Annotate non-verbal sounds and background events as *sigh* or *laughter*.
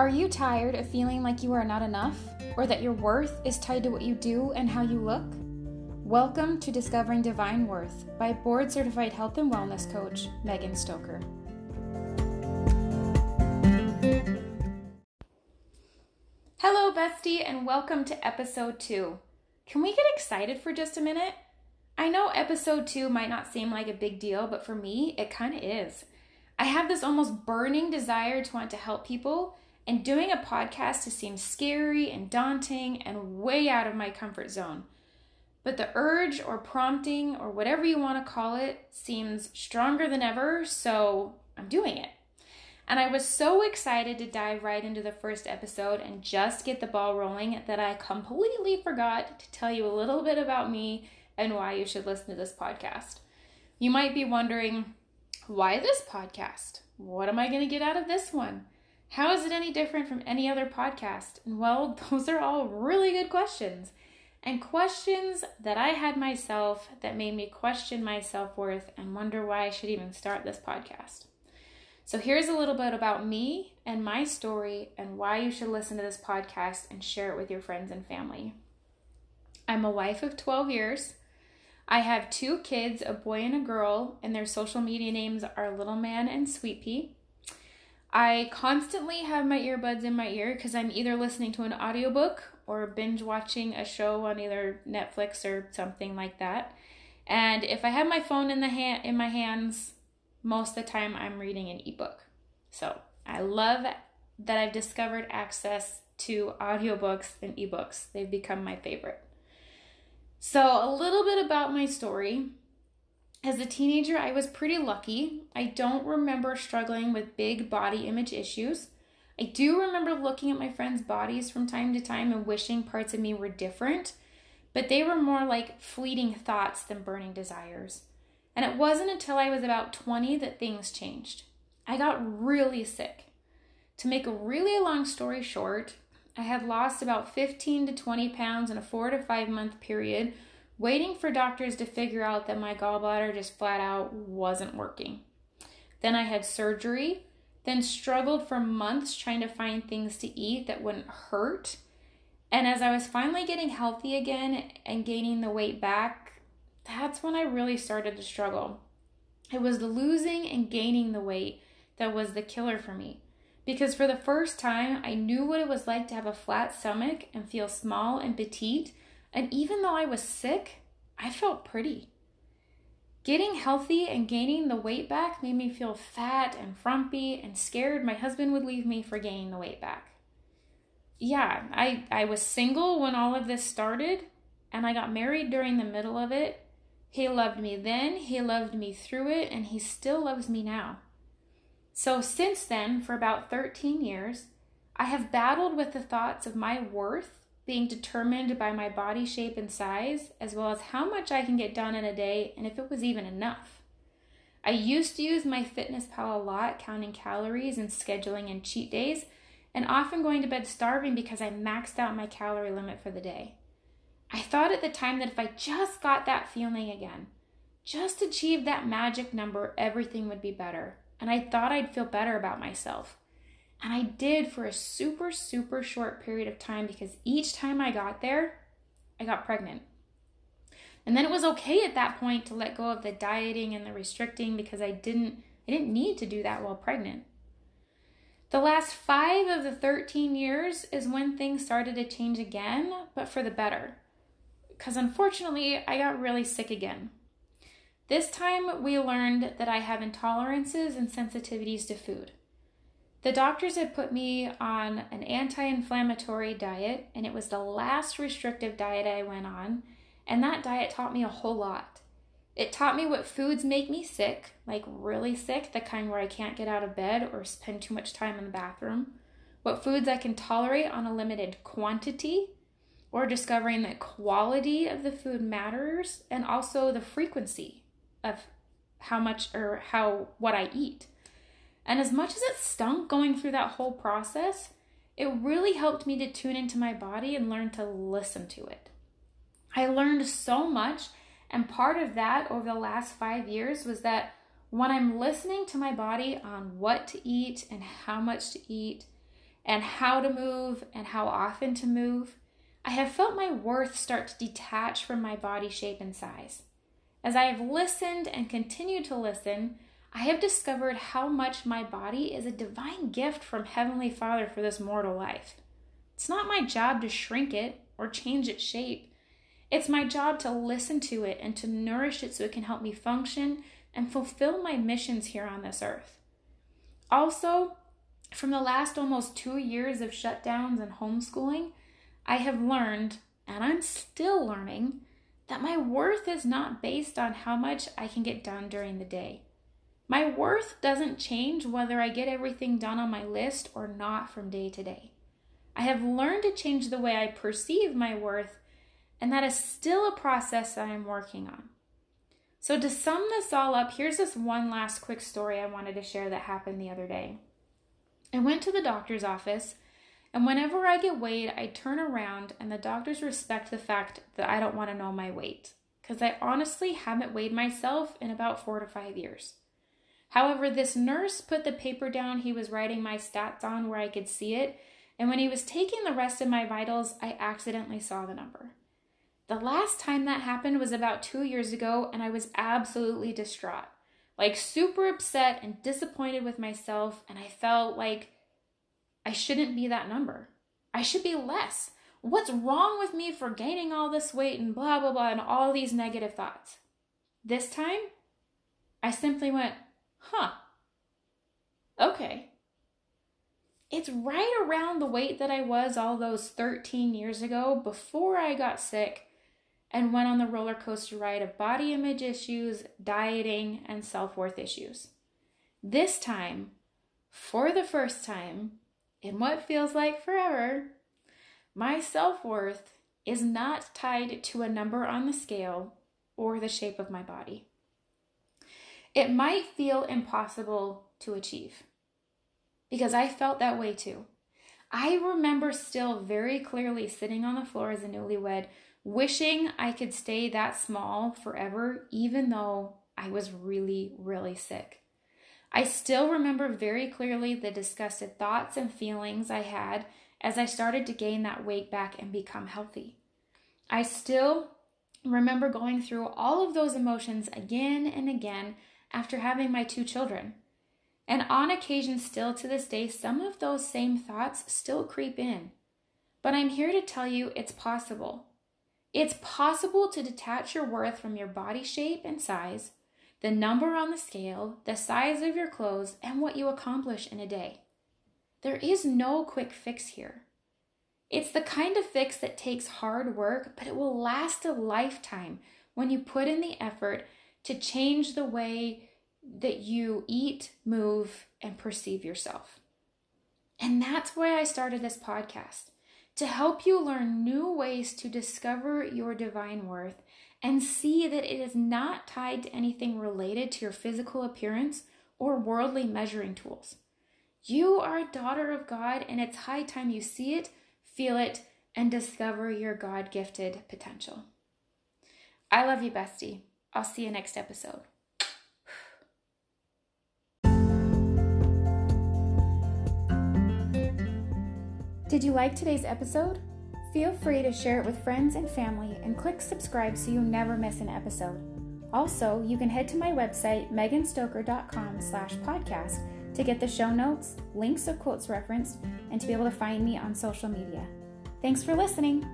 Are you tired of feeling like you are not enough, or that your worth is tied to what you do and how you look? Welcome to Discovering Divine Worth by board certified health and wellness coach Megan Stoker. Hello, bestie, and welcome to episode two. Can we get excited for just a minute? I know episode two might not seem like a big deal, but for me, it kind of is. I have this almost burning desire to want to help people and doing a podcast has seemed scary and daunting and way out of my comfort zone. But the urge or prompting or whatever you want to call it seems stronger than ever, so I'm doing it. And I was so excited to dive right into the first episode and just get the ball rolling that I completely forgot to tell you a little bit about me and why you should listen to this podcast. You might be wondering, why this podcast? What am I going to get out of this one? How is it any different from any other podcast? Well, *laughs* those are all really good questions. And questions that I had myself that made me question my self worth and wonder why I should even start this podcast. So, here's a little bit about me and my story and why you should listen to this podcast and share it with your friends and family. I'm a wife of 12 years. I have two kids, a boy and a girl, and their social media names are Little Man and Sweet Pea. I constantly have my earbuds in my ear because I'm either listening to an audiobook or binge watching a show on either Netflix or something like that. And if I have my phone in the hand in my hands, most of the time I'm reading an ebook. So, I love that I've discovered access to audiobooks and ebooks. They've become my favorite. So, a little bit about my story. As a teenager, I was pretty lucky. I don't remember struggling with big body image issues. I do remember looking at my friends' bodies from time to time and wishing parts of me were different, but they were more like fleeting thoughts than burning desires. And it wasn't until I was about 20 that things changed. I got really sick. To make a really long story short, I had lost about 15 to 20 pounds in a four to five month period waiting for doctors to figure out that my gallbladder just flat out wasn't working. Then I had surgery, then struggled for months trying to find things to eat that wouldn't hurt. And as I was finally getting healthy again and gaining the weight back, that's when I really started to struggle. It was the losing and gaining the weight that was the killer for me. Because for the first time, I knew what it was like to have a flat stomach and feel small and petite and even though I was sick, I felt pretty. Getting healthy and gaining the weight back made me feel fat and frumpy and scared my husband would leave me for gaining the weight back. Yeah, I, I was single when all of this started, and I got married during the middle of it. He loved me then, he loved me through it, and he still loves me now. So, since then, for about 13 years, I have battled with the thoughts of my worth being determined by my body shape and size, as well as how much I can get done in a day and if it was even enough. I used to use MyFitnessPal a lot, counting calories and scheduling in cheat days, and often going to bed starving because I maxed out my calorie limit for the day. I thought at the time that if I just got that feeling again, just achieved that magic number, everything would be better. And I thought I'd feel better about myself. And I did for a super, super short period of time because each time I got there, I got pregnant. And then it was okay at that point to let go of the dieting and the restricting because I didn't I didn't need to do that while pregnant. The last 5 of the 13 years is when things started to change again, but for the better. Cuz unfortunately, I got really sick again. This time we learned that I have intolerances and sensitivities to food. The doctors had put me on an anti inflammatory diet, and it was the last restrictive diet I went on. And that diet taught me a whole lot. It taught me what foods make me sick, like really sick, the kind where I can't get out of bed or spend too much time in the bathroom, what foods I can tolerate on a limited quantity, or discovering that quality of the food matters, and also the frequency of how much or how what I eat. And as much as it stunk going through that whole process, it really helped me to tune into my body and learn to listen to it. I learned so much, and part of that over the last five years was that when I'm listening to my body on what to eat and how much to eat, and how to move and how often to move, I have felt my worth start to detach from my body shape and size. As I have listened and continue to listen, I have discovered how much my body is a divine gift from Heavenly Father for this mortal life. It's not my job to shrink it or change its shape. It's my job to listen to it and to nourish it so it can help me function and fulfill my missions here on this earth. Also, from the last almost two years of shutdowns and homeschooling, I have learned, and I'm still learning, that my worth is not based on how much I can get done during the day. My worth doesn't change whether I get everything done on my list or not from day to day. I have learned to change the way I perceive my worth, and that is still a process that I'm working on. So, to sum this all up, here's this one last quick story I wanted to share that happened the other day. I went to the doctor's office and whenever I get weighed, I turn around and the doctors respect the fact that I don't want to know my weight because I honestly haven't weighed myself in about four to five years. However, this nurse put the paper down he was writing my stats on where I could see it, and when he was taking the rest of my vitals, I accidentally saw the number. The last time that happened was about two years ago, and I was absolutely distraught. Like, super upset and disappointed with myself, and I felt like I shouldn't be that number. I should be less. What's wrong with me for gaining all this weight and blah, blah, blah, and all these negative thoughts? This time, I simply went, huh, okay. It's right around the weight that I was all those 13 years ago before I got sick and went on the roller coaster ride of body image issues, dieting, and self worth issues. This time, for the first time, in what feels like forever, my self worth is not tied to a number on the scale or the shape of my body. It might feel impossible to achieve because I felt that way too. I remember still very clearly sitting on the floor as a newlywed, wishing I could stay that small forever, even though I was really, really sick. I still remember very clearly the disgusted thoughts and feelings I had as I started to gain that weight back and become healthy. I still remember going through all of those emotions again and again after having my two children. And on occasion, still to this day, some of those same thoughts still creep in. But I'm here to tell you it's possible. It's possible to detach your worth from your body shape and size the number on the scale, the size of your clothes, and what you accomplish in a day. There is no quick fix here. It's the kind of fix that takes hard work, but it will last a lifetime when you put in the effort to change the way that you eat, move, and perceive yourself. And that's why I started this podcast to help you learn new ways to discover your divine worth and see that it is not tied to anything related to your physical appearance or worldly measuring tools. You are a daughter of God, and it's high time you see it, feel it, and discover your God gifted potential. I love you, bestie. I'll see you next episode. Did you like today's episode? Feel free to share it with friends and family and click subscribe so you never miss an episode. Also, you can head to my website, meganstoker.com slash podcast to get the show notes, links of quotes referenced, and to be able to find me on social media. Thanks for listening.